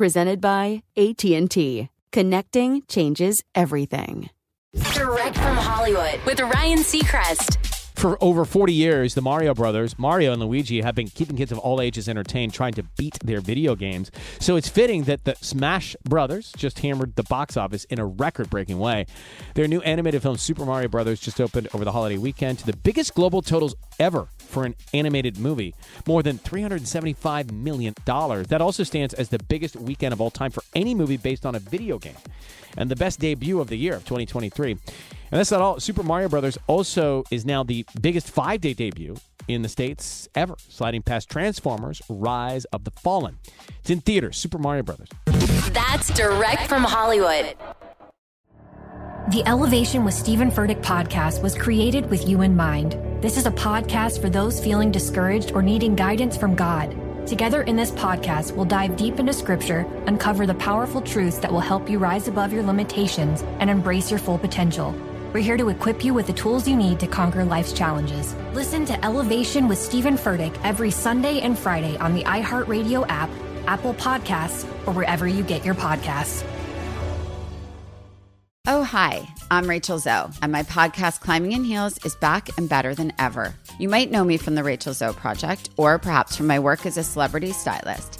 Presented by AT&T. Connecting changes everything. Direct from Hollywood with Ryan Seacrest. For over 40 years, the Mario brothers, Mario and Luigi, have been keeping kids of all ages entertained, trying to beat their video games. So it's fitting that the Smash Brothers just hammered the box office in a record breaking way. Their new animated film, Super Mario Brothers, just opened over the holiday weekend to the biggest global totals ever for an animated movie more than $375 million. That also stands as the biggest weekend of all time for any movie based on a video game and the best debut of the year of 2023. And that's not all. Super Mario Brothers also is now the biggest five day debut in the States ever, sliding past Transformers Rise of the Fallen. It's in theaters, Super Mario Brothers. That's direct from Hollywood. The Elevation with Stephen Furtick podcast was created with you in mind. This is a podcast for those feeling discouraged or needing guidance from God. Together in this podcast, we'll dive deep into scripture, uncover the powerful truths that will help you rise above your limitations and embrace your full potential. We're here to equip you with the tools you need to conquer life's challenges. Listen to Elevation with Stephen Furtick every Sunday and Friday on the iHeartRadio app, Apple Podcasts, or wherever you get your podcasts. Oh, hi, I'm Rachel Zoe, and my podcast, Climbing in Heels, is back and better than ever. You might know me from the Rachel Zoe Project, or perhaps from my work as a celebrity stylist.